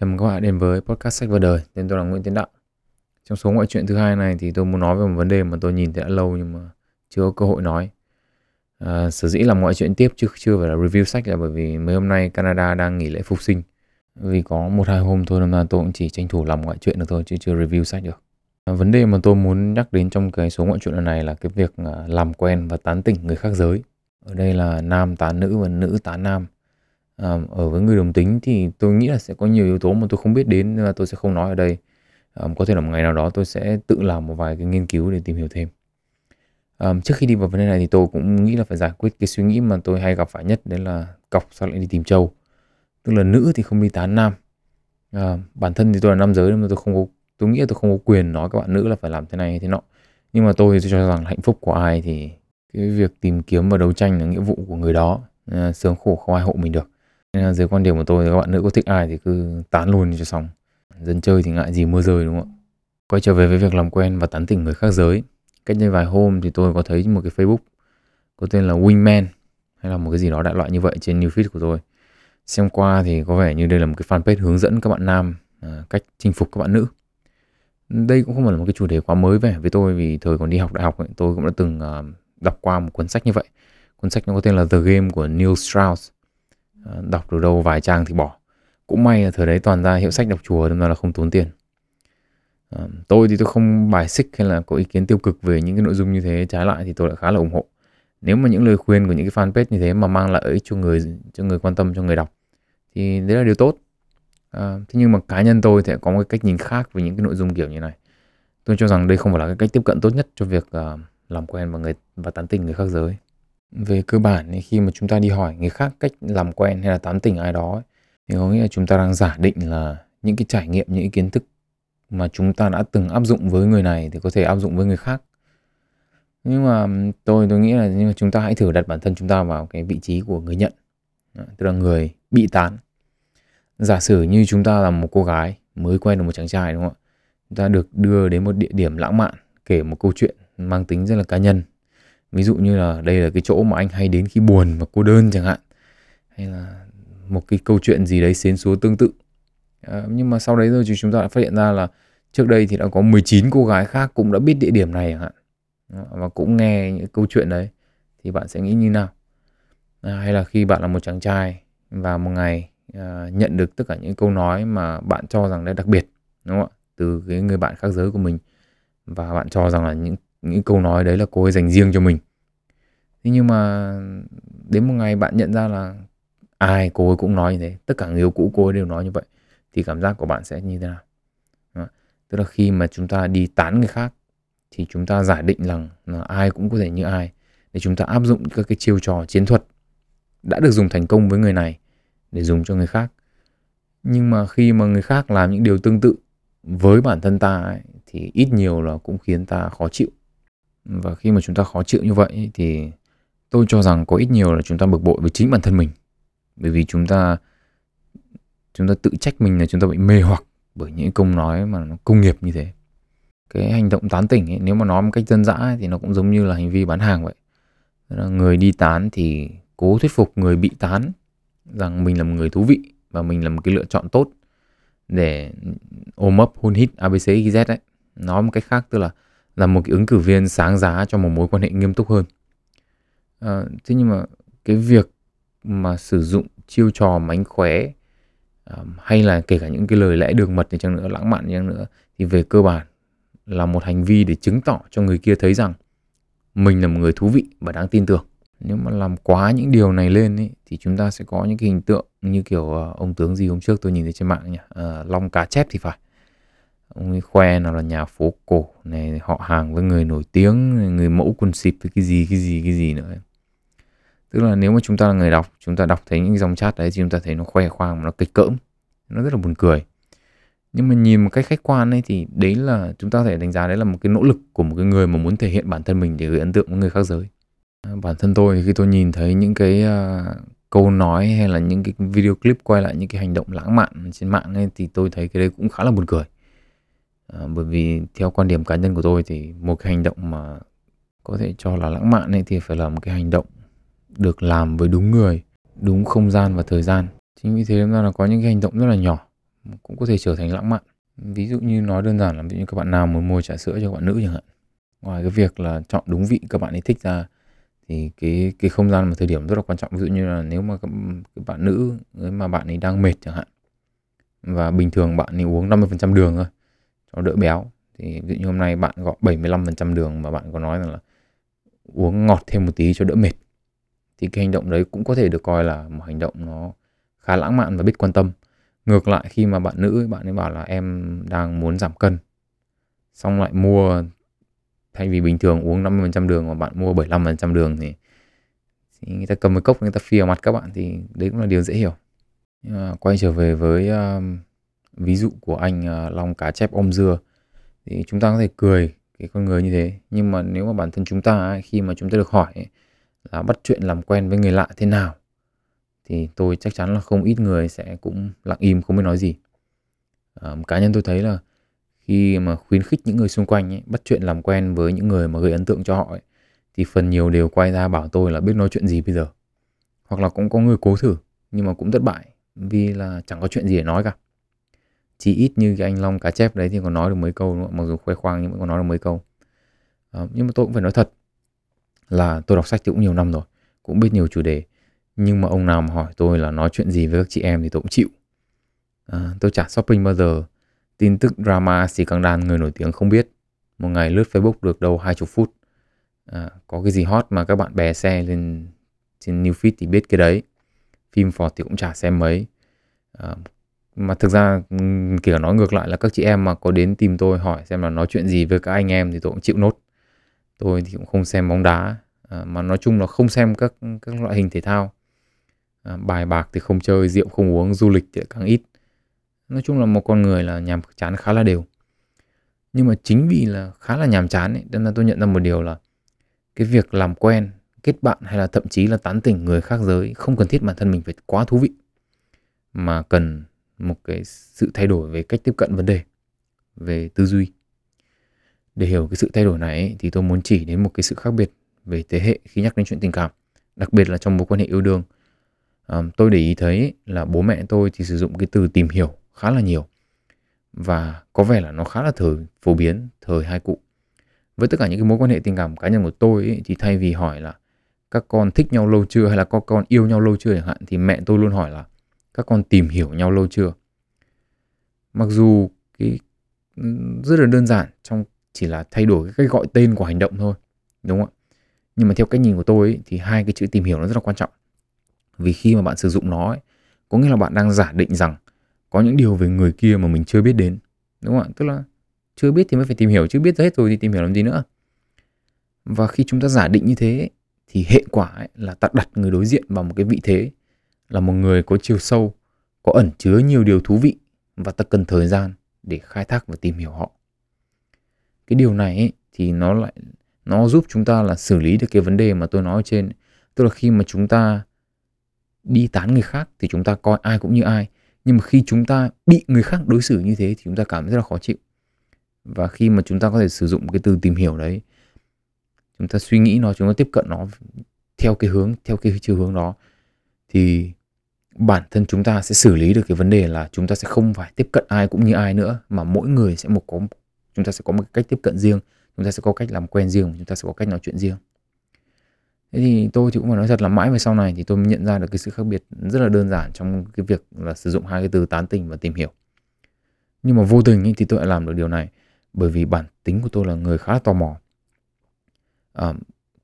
Chào mừng các bạn đến với podcast sách và đời. Tên tôi là Nguyễn Tiến Đạo. Trong số ngoại truyện thứ hai này thì tôi muốn nói về một vấn đề mà tôi nhìn thấy đã lâu nhưng mà chưa có cơ hội nói. À, sở dĩ làm ngoại truyện tiếp chứ chưa phải là review sách là bởi vì mấy hôm nay Canada đang nghỉ lễ phục sinh. Vì có một hai hôm thôi nên là tôi cũng chỉ tranh thủ làm ngoại truyện được thôi chứ chưa review sách được. À, vấn đề mà tôi muốn nhắc đến trong cái số ngoại truyện lần này là cái việc à, làm quen và tán tỉnh người khác giới. Ở đây là nam tán nữ và nữ tán nam Ờ, ở với người đồng tính thì tôi nghĩ là sẽ có nhiều yếu tố mà tôi không biết đến nên là tôi sẽ không nói ở đây. Ờ, có thể là một ngày nào đó tôi sẽ tự làm một vài cái nghiên cứu để tìm hiểu thêm. Ờ, trước khi đi vào vấn đề này thì tôi cũng nghĩ là phải giải quyết cái suy nghĩ mà tôi hay gặp phải nhất đấy là cọc sao lại đi tìm trâu. Tức là nữ thì không đi tán nam. À, bản thân thì tôi là nam giới nên mà tôi không có tôi nghĩ là tôi không có quyền nói các bạn nữ là phải làm thế này hay thế nọ. Nhưng mà tôi, tôi cho rằng hạnh phúc của ai thì cái việc tìm kiếm và đấu tranh là nghĩa vụ của người đó à, sướng khổ không ai hộ mình được nên là dưới quan điểm của tôi thì các bạn nữ có thích ai thì cứ tán luôn cho xong. Dân chơi thì ngại gì mưa rơi đúng không ạ? Quay trở về với việc làm quen và tán tỉnh người khác giới. Cách đây vài hôm thì tôi có thấy một cái facebook có tên là wingman hay là một cái gì đó đại loại như vậy trên new feed của tôi. Xem qua thì có vẻ như đây là một cái fanpage hướng dẫn các bạn nam à, cách chinh phục các bạn nữ. Đây cũng không phải là một cái chủ đề quá mới về với tôi vì thời còn đi học đại học ấy, tôi cũng đã từng uh, đọc qua một cuốn sách như vậy. Cuốn sách nó có tên là The Game của Neil Strauss. Ờ, đọc được đâu vài trang thì bỏ. Cũng may là thời đấy toàn ra hiệu sách đọc chùa nên là không tốn tiền. À, tôi thì tôi không bài xích hay là có ý kiến tiêu cực về những cái nội dung như thế. Trái lại thì tôi lại khá là ủng hộ. Nếu mà những lời khuyên của những cái fanpage như thế mà mang lại ích cho người cho người quan tâm cho người đọc thì đấy là điều tốt. À, thế nhưng mà cá nhân tôi thì có một cái cách nhìn khác về những cái nội dung kiểu như này. Tôi cho rằng đây không phải là cái cách tiếp cận tốt nhất cho việc uh, làm quen và người và tán tỉnh người khác giới về cơ bản thì khi mà chúng ta đi hỏi người khác cách làm quen hay là tán tỉnh ai đó thì có nghĩa là chúng ta đang giả định là những cái trải nghiệm, những cái kiến thức mà chúng ta đã từng áp dụng với người này thì có thể áp dụng với người khác. Nhưng mà tôi tôi nghĩ là nhưng mà chúng ta hãy thử đặt bản thân chúng ta vào cái vị trí của người nhận. Tức là người bị tán. Giả sử như chúng ta là một cô gái mới quen được một chàng trai, đúng không ạ? Chúng ta được đưa đến một địa điểm lãng mạn, kể một câu chuyện mang tính rất là cá nhân ví dụ như là đây là cái chỗ mà anh hay đến khi buồn và cô đơn chẳng hạn. Hay là một cái câu chuyện gì đấy xến xúa tương tự. À, nhưng mà sau đấy rồi thì chúng ta đã phát hiện ra là trước đây thì đã có 19 cô gái khác cũng đã biết địa điểm này chẳng hạn. Và cũng nghe những câu chuyện đấy. Thì bạn sẽ nghĩ như nào? À, hay là khi bạn là một chàng trai và một ngày à, nhận được tất cả những câu nói mà bạn cho rằng đấy đặc biệt đúng không ạ? Từ cái người bạn khác giới của mình. Và bạn cho rằng là những những câu nói đấy là cô ấy dành riêng cho mình. Thế nhưng mà đến một ngày bạn nhận ra là ai cô ấy cũng nói như thế. Tất cả người yêu cũ cô ấy đều nói như vậy. Thì cảm giác của bạn sẽ như thế nào? Đó. tức là khi mà chúng ta đi tán người khác thì chúng ta giả định rằng là ai cũng có thể như ai. Để chúng ta áp dụng các cái chiêu trò chiến thuật đã được dùng thành công với người này để dùng cho người khác. Nhưng mà khi mà người khác làm những điều tương tự với bản thân ta ấy, thì ít nhiều là cũng khiến ta khó chịu và khi mà chúng ta khó chịu như vậy thì tôi cho rằng có ít nhiều là chúng ta bực bội với chính bản thân mình. Bởi vì chúng ta chúng ta tự trách mình là chúng ta bị mê hoặc bởi những câu nói mà nó công nghiệp như thế. Cái hành động tán tỉnh ấy, nếu mà nói một cách dân dã ấy, thì nó cũng giống như là hành vi bán hàng vậy. Là người đi tán thì cố thuyết phục người bị tán rằng mình là một người thú vị và mình là một cái lựa chọn tốt để ôm ấp hôn hít abc xyz ấy. Nói một cách khác tức là là một cái ứng cử viên sáng giá cho một mối quan hệ nghiêm túc hơn. À, thế nhưng mà cái việc mà sử dụng chiêu trò mánh khóe à, hay là kể cả những cái lời lẽ đường mật thì chăng nữa lãng mạn chăng nữa thì về cơ bản là một hành vi để chứng tỏ cho người kia thấy rằng mình là một người thú vị và đáng tin tưởng. Nếu mà làm quá những điều này lên ấy, thì chúng ta sẽ có những cái hình tượng như kiểu uh, ông tướng gì hôm trước tôi nhìn thấy trên mạng nhỉ? Uh, long cá chép thì phải ông ấy khoe nào là nhà phố cổ này họ hàng với người nổi tiếng người mẫu quần xịp với cái gì cái gì cái gì nữa. Tức là nếu mà chúng ta là người đọc chúng ta đọc thấy những dòng chat đấy thì chúng ta thấy nó khoe khoang mà nó kịch cỡm. Nó rất là buồn cười. Nhưng mà nhìn một cách khách quan ấy thì đấy là chúng ta có thể đánh giá đấy là một cái nỗ lực của một cái người mà muốn thể hiện bản thân mình để gây ấn tượng với người khác giới. À, bản thân tôi khi tôi nhìn thấy những cái uh, câu nói hay là những cái video clip quay lại những cái hành động lãng mạn trên mạng ấy thì tôi thấy cái đấy cũng khá là buồn cười à, bởi vì theo quan điểm cá nhân của tôi thì một cái hành động mà có thể cho là lãng mạn ấy thì phải là một cái hành động được làm với đúng người đúng không gian và thời gian. Chính vì thế nên là có những cái hành động rất là nhỏ cũng có thể trở thành lãng mạn. Ví dụ như nói đơn giản là ví dụ như các bạn nào muốn mua trà sữa cho các bạn nữ chẳng hạn. Ngoài cái việc là chọn đúng vị các bạn ấy thích ra thì cái cái không gian và thời điểm rất là quan trọng. Ví dụ như là nếu mà các, các bạn nữ mà bạn ấy đang mệt chẳng hạn và bình thường bạn ấy uống 50% đường thôi cho đỡ béo. Thì ví dụ như hôm nay bạn gọi 75% đường mà bạn có nói rằng là uống ngọt thêm một tí cho đỡ mệt thì cái hành động đấy cũng có thể được coi là một hành động nó khá lãng mạn và biết quan tâm. Ngược lại khi mà bạn nữ bạn ấy bảo là em đang muốn giảm cân xong lại mua thay vì bình thường uống 50% đường mà bạn mua 75% đường thì, thì người ta cầm một cốc người ta phi vào mặt các bạn thì đấy cũng là điều dễ hiểu. Nhưng mà quay trở về với uh, ví dụ của anh à, Long cá chép om dưa thì chúng ta có thể cười cái con người như thế. Nhưng mà nếu mà bản thân chúng ta à, khi mà chúng ta được hỏi là bắt chuyện làm quen với người lạ thế nào thì tôi chắc chắn là không ít người sẽ cũng lặng im không biết nói gì. À, cá nhân tôi thấy là khi mà khuyến khích những người xung quanh ấy, bắt chuyện làm quen với những người mà gây ấn tượng cho họ ấy, thì phần nhiều đều quay ra bảo tôi là biết nói chuyện gì bây giờ. Hoặc là cũng có người cố thử nhưng mà cũng thất bại vì là chẳng có chuyện gì để nói cả chỉ ít như cái anh Long cá chép đấy thì còn nói được mấy câu mặc dù khoe khoang nhưng vẫn còn nói được mấy câu. À, nhưng mà tôi cũng phải nói thật là tôi đọc sách thì cũng nhiều năm rồi cũng biết nhiều chủ đề. Nhưng mà ông nào mà hỏi tôi là nói chuyện gì với các chị em thì tôi cũng chịu. À, tôi chả shopping bao giờ tin tức drama xì căng đan người nổi tiếng không biết. Một ngày lướt facebook được đâu hai chục phút. À, có cái gì hot mà các bạn bè xe lên trên new feed thì biết cái đấy. Phim phọt thì cũng chả xem mấy. À, mà thực ra ừ, kể cả nói ngược lại là các chị em mà có đến tìm tôi hỏi xem là nói chuyện gì với các anh em thì tôi cũng chịu nốt. Tôi thì cũng không xem bóng đá à, mà nói chung là không xem các các loại hình thể thao. À, bài bạc thì không chơi rượu không uống du lịch thì càng ít. Nói chung là một con người là nhàm chán khá là đều. Nhưng mà chính vì là khá là nhàm chán ấy nên là tôi nhận ra một điều là cái việc làm quen kết bạn hay là thậm chí là tán tỉnh người khác giới không cần thiết bản thân mình phải quá thú vị. Mà cần một cái sự thay đổi về cách tiếp cận vấn đề về tư duy. Để hiểu cái sự thay đổi này ấy, thì tôi muốn chỉ đến một cái sự khác biệt về thế hệ khi nhắc đến chuyện tình cảm đặc biệt là trong mối quan hệ yêu đương. À, tôi để ý thấy là bố mẹ tôi thì sử dụng cái từ tìm hiểu khá là nhiều và có vẻ là nó khá là thời phổ biến thời hai cụ. Với tất cả những cái mối quan hệ tình cảm cá nhân của tôi ấy, thì thay vì hỏi là các con thích nhau lâu chưa hay là các con yêu nhau lâu chưa chẳng hạn thì mẹ tôi luôn hỏi là các con tìm hiểu nhau lâu chưa? Mặc dù cái rất là đơn giản trong chỉ là thay đổi cái cách gọi tên của hành động thôi đúng không ạ? Nhưng mà theo cách nhìn của tôi ấy, thì hai cái chữ tìm hiểu nó rất là quan trọng. Vì khi mà bạn sử dụng nó ấy, có nghĩa là bạn đang giả định rằng có những điều về người kia mà mình chưa biết đến đúng không ạ? Tức là chưa biết thì mới phải tìm hiểu chứ biết hết rồi thì tìm hiểu làm gì nữa. Và khi chúng ta giả định như thế thì hệ quả ấy là ta đặt người đối diện vào một cái vị thế là một người có chiều sâu có ẩn chứa nhiều điều thú vị và ta cần thời gian để khai thác và tìm hiểu họ. Cái điều này ấy, thì nó lại nó giúp chúng ta là xử lý được cái vấn đề mà tôi nói ở trên. Tức là khi mà chúng ta đi tán người khác thì chúng ta coi ai cũng như ai. Nhưng mà khi chúng ta bị người khác đối xử như thế thì chúng ta cảm thấy rất là khó chịu. Và khi mà chúng ta có thể sử dụng cái từ tìm hiểu đấy chúng ta suy nghĩ nó chúng ta tiếp cận nó theo cái hướng theo cái chiều hướng đó thì bản thân chúng ta sẽ xử lý được cái vấn đề là chúng ta sẽ không phải tiếp cận ai cũng như ai nữa mà mỗi người sẽ một có chúng ta sẽ có một cách tiếp cận riêng chúng ta sẽ có cách làm quen riêng chúng ta sẽ có cách nói chuyện riêng. Thế thì tôi thì cũng phải nói thật là mãi về sau này thì tôi mới nhận ra được cái sự khác biệt rất là đơn giản trong cái việc là sử dụng hai cái từ tán tỉnh và tìm hiểu. Nhưng mà vô tình ý, thì tôi lại làm được điều này bởi vì bản tính của tôi là người khá là tò mò. À,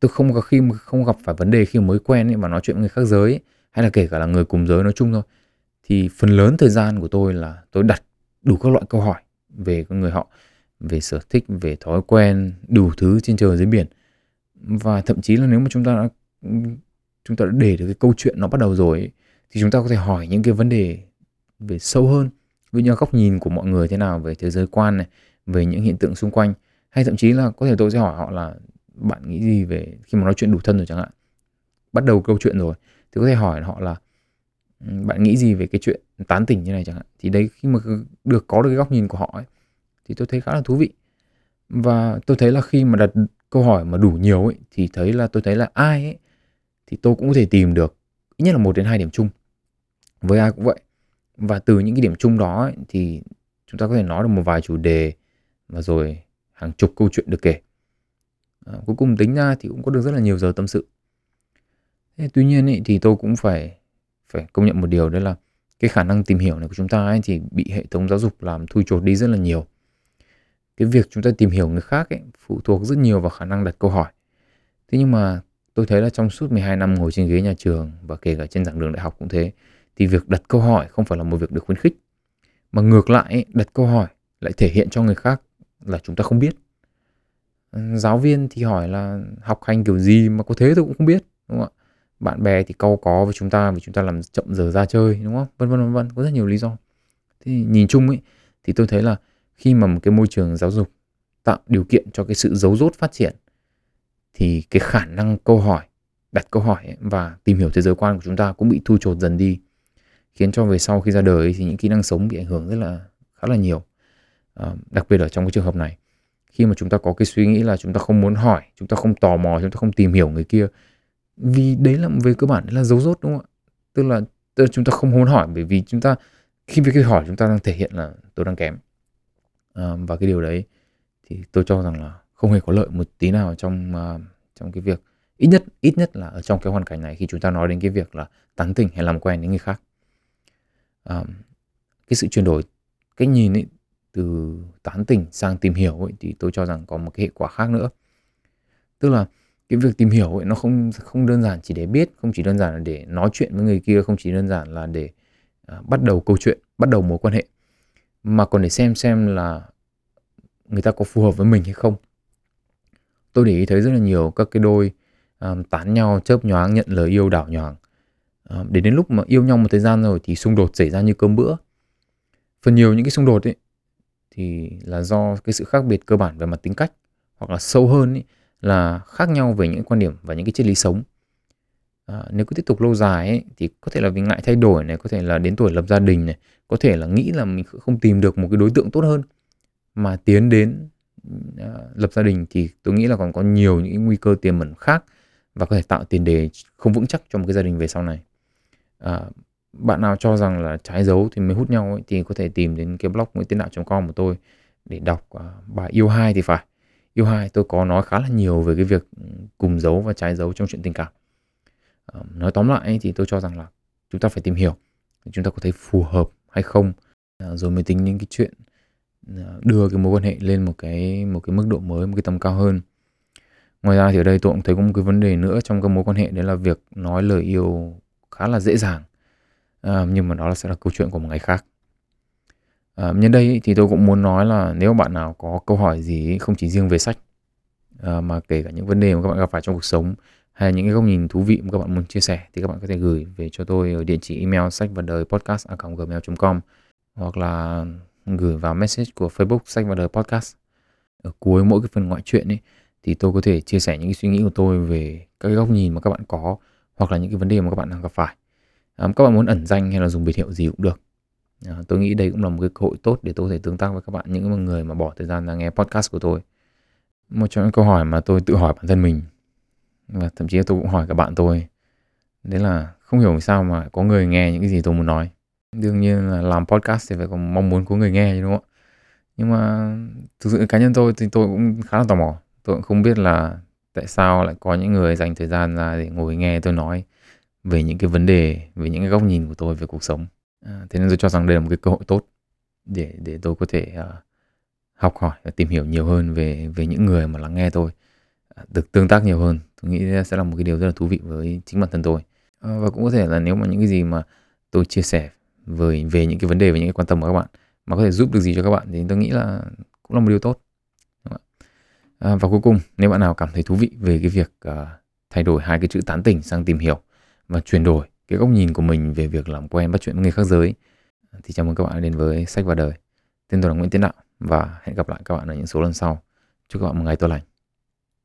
tôi không có khi không gặp phải vấn đề khi mới quen ấy, mà nói chuyện với người khác giới ấy, hay là kể cả là người cùng giới nói chung thôi thì phần lớn thời gian của tôi là tôi đặt đủ các loại câu hỏi về con người họ về sở thích về thói quen đủ thứ trên trời dưới biển. Và thậm chí là nếu mà chúng ta đã chúng ta đã để được cái câu chuyện nó bắt đầu rồi ấy, thì chúng ta có thể hỏi những cái vấn đề về sâu hơn ví như góc nhìn của mọi người thế nào về thế giới quan này về những hiện tượng xung quanh. Hay thậm chí là có thể tôi sẽ hỏi họ là bạn nghĩ gì về khi mà nói chuyện đủ thân rồi chẳng hạn? Bắt đầu câu chuyện rồi thì có thể hỏi họ là ừ, bạn nghĩ gì về cái chuyện tán tỉnh như này chẳng hạn? Thì đấy khi mà được có được cái góc nhìn của họ ấy, thì tôi thấy khá là thú vị. Và tôi thấy là khi mà đặt câu hỏi mà đủ nhiều ấy thì thấy là tôi thấy là ai ấy thì tôi cũng có thể tìm được ít nhất là một đến hai điểm chung với ai cũng vậy. Và từ những cái điểm chung đó ấy, thì chúng ta có thể nói được một vài chủ đề và rồi hàng chục câu chuyện được kể. À, cuối cùng tính ra thì cũng có được rất là nhiều giờ tâm sự. Thế, tuy nhiên ấy, thì tôi cũng phải phải công nhận một điều đó là cái khả năng tìm hiểu này của chúng ta ấy, thì bị hệ thống giáo dục làm thui chột đi rất là nhiều. Cái việc chúng ta tìm hiểu người khác ấy, phụ thuộc rất nhiều vào khả năng đặt câu hỏi. Thế nhưng mà tôi thấy là trong suốt 12 năm ngồi trên ghế nhà trường và kể cả trên giảng đường đại học cũng thế thì việc đặt câu hỏi không phải là một việc được khuyến khích mà ngược lại đặt câu hỏi lại thể hiện cho người khác là chúng ta không biết. Giáo viên thì hỏi là học hành kiểu gì mà có thế tôi cũng không biết đúng không ạ? Bạn bè thì câu có với chúng ta vì chúng ta làm chậm giờ ra chơi đúng không? Vân vân vân vân. Có rất nhiều lý do. Thì nhìn chung ấy thì tôi thấy là khi mà một cái môi trường giáo dục tạo điều kiện cho cái sự giấu rốt phát triển thì cái khả năng câu hỏi đặt câu hỏi và tìm hiểu thế giới quan của chúng ta cũng bị thu chột dần đi khiến cho về sau khi ra đời thì những kỹ năng sống bị ảnh hưởng rất là khá là nhiều. À, đặc biệt ở trong cái trường hợp này khi mà chúng ta có cái suy nghĩ là chúng ta không muốn hỏi chúng ta không tò mò chúng ta không tìm hiểu người kia vì đấy là về cơ bản là dấu rốt đúng không ạ? Tức là, tức là chúng ta không muốn hỏi bởi vì chúng ta khi việc hỏi chúng ta đang thể hiện là tôi đang kém. À, và cái điều đấy thì tôi cho rằng là không hề có lợi một tí nào trong uh, trong cái việc ít nhất ít nhất là ở trong cái hoàn cảnh này khi chúng ta nói đến cái việc là tán tỉnh hay làm quen với người khác. À, cái sự chuyển đổi cách nhìn ấy từ tán tỉnh sang tìm hiểu ấy, thì tôi cho rằng có một cái hệ quả khác nữa. Tức là cái việc tìm hiểu ấy nó không không đơn giản chỉ để biết không chỉ đơn giản là để nói chuyện với người kia không chỉ đơn giản là để à, bắt đầu câu chuyện bắt đầu mối quan hệ mà còn để xem xem là người ta có phù hợp với mình hay không. Tôi để ý thấy rất là nhiều các cái đôi um, tán nhau chớp nhoáng nhận lời yêu đảo nhoáng um, à, để đến lúc mà yêu nhau một thời gian rồi thì xung đột xảy ra như cơm bữa. Phần nhiều những cái xung đột ấy thì là do cái sự khác biệt cơ bản về mặt tính cách hoặc là sâu hơn ấy, là khác nhau về những quan điểm và những cái triết lý sống. À, nếu cứ tiếp tục lâu dài ấy, thì có thể là vì ngại thay đổi này có thể là đến tuổi lập gia đình này có thể là nghĩ là mình không tìm được một cái đối tượng tốt hơn. Mà tiến đến à, lập gia đình thì tôi nghĩ là còn có nhiều những nguy cơ tiềm ẩn khác và có thể tạo tiền đề không vững chắc cho một cái gia đình về sau này. À, bạn nào cho rằng là trái dấu thì mới hút nhau ấy, thì có thể tìm đến cái blog nguyễn tiến đạo com của tôi để đọc à, bài yêu hai thì phải yêu hai tôi có nói khá là nhiều về cái việc cùng giấu và trái giấu trong chuyện tình cảm. Ờ, nói tóm lại thì tôi cho rằng là chúng ta phải tìm hiểu chúng ta có thấy phù hợp hay không. Ờ, rồi mới tính những cái chuyện ờ, đưa cái mối quan hệ lên một cái một cái mức độ mới một cái tầm cao hơn. Ngoài ra thì ở đây tôi cũng thấy có một cái vấn đề nữa trong cái mối quan hệ đấy là việc nói lời yêu khá là dễ dàng. À, nhưng mà đó là sẽ là câu chuyện của một ngày khác à, nhân đây thì tôi cũng muốn nói là nếu bạn nào có câu hỏi gì không chỉ riêng về sách à, mà kể cả những vấn đề mà các bạn gặp phải trong cuộc sống hay những cái góc nhìn thú vị mà các bạn muốn chia sẻ thì các bạn có thể gửi về cho tôi ở địa chỉ email sách và đời podcast gmail.com hoặc là gửi vào message của Facebook sách và đời podcast. Ở cuối mỗi cái phần ngoại truyện ấy thì tôi có thể chia sẻ những cái suy nghĩ của tôi về các cái góc nhìn mà các bạn có hoặc là những cái vấn đề mà các bạn đang gặp phải. À, các bạn muốn ẩn danh hay là dùng biệt hiệu gì cũng được à, tôi nghĩ đây cũng là một cái cơ hội tốt để tôi có thể tương tác với các bạn những người mà bỏ thời gian ra nghe podcast của tôi. Một trong những câu hỏi mà tôi tự hỏi bản thân mình và thậm chí tôi cũng hỏi các bạn tôi đấy là không hiểu sao mà có người nghe những cái gì tôi muốn nói. Đương nhiên là làm podcast thì phải có mong muốn có người nghe đúng không ạ? Nhưng mà thực sự cá nhân tôi thì tôi cũng khá là tò mò. Tôi cũng không biết là tại sao lại có những người dành thời gian ra để ngồi nghe tôi nói về những cái vấn đề về những cái góc nhìn của tôi về cuộc sống à, thế nên tôi cho rằng đây là một cái cơ hội tốt để để tôi có thể uh, học hỏi và tìm hiểu nhiều hơn về về những người mà lắng nghe tôi. À, được tương tác nhiều hơn tôi nghĩ sẽ là một cái điều rất là thú vị với chính bản thân tôi. Uh, và cũng có thể là nếu mà những cái gì mà tôi chia sẻ về về những cái vấn đề về những cái quan tâm của các bạn mà có thể giúp được gì cho các bạn thì tôi nghĩ là cũng là một điều tốt à, và cuối cùng nếu bạn nào cảm thấy thú vị về cái việc uh, thay đổi hai cái chữ tán tỉnh sang tìm hiểu và chuyển đổi cái góc nhìn của mình về việc làm quen, bắt chuyện với người khác giới. Thì chào mừng các bạn đến với sách và đời. Tên tôi là Nguyễn Tiến Đạo và hẹn gặp lại các bạn ở những số lần sau. Chúc các bạn một ngày tốt lành.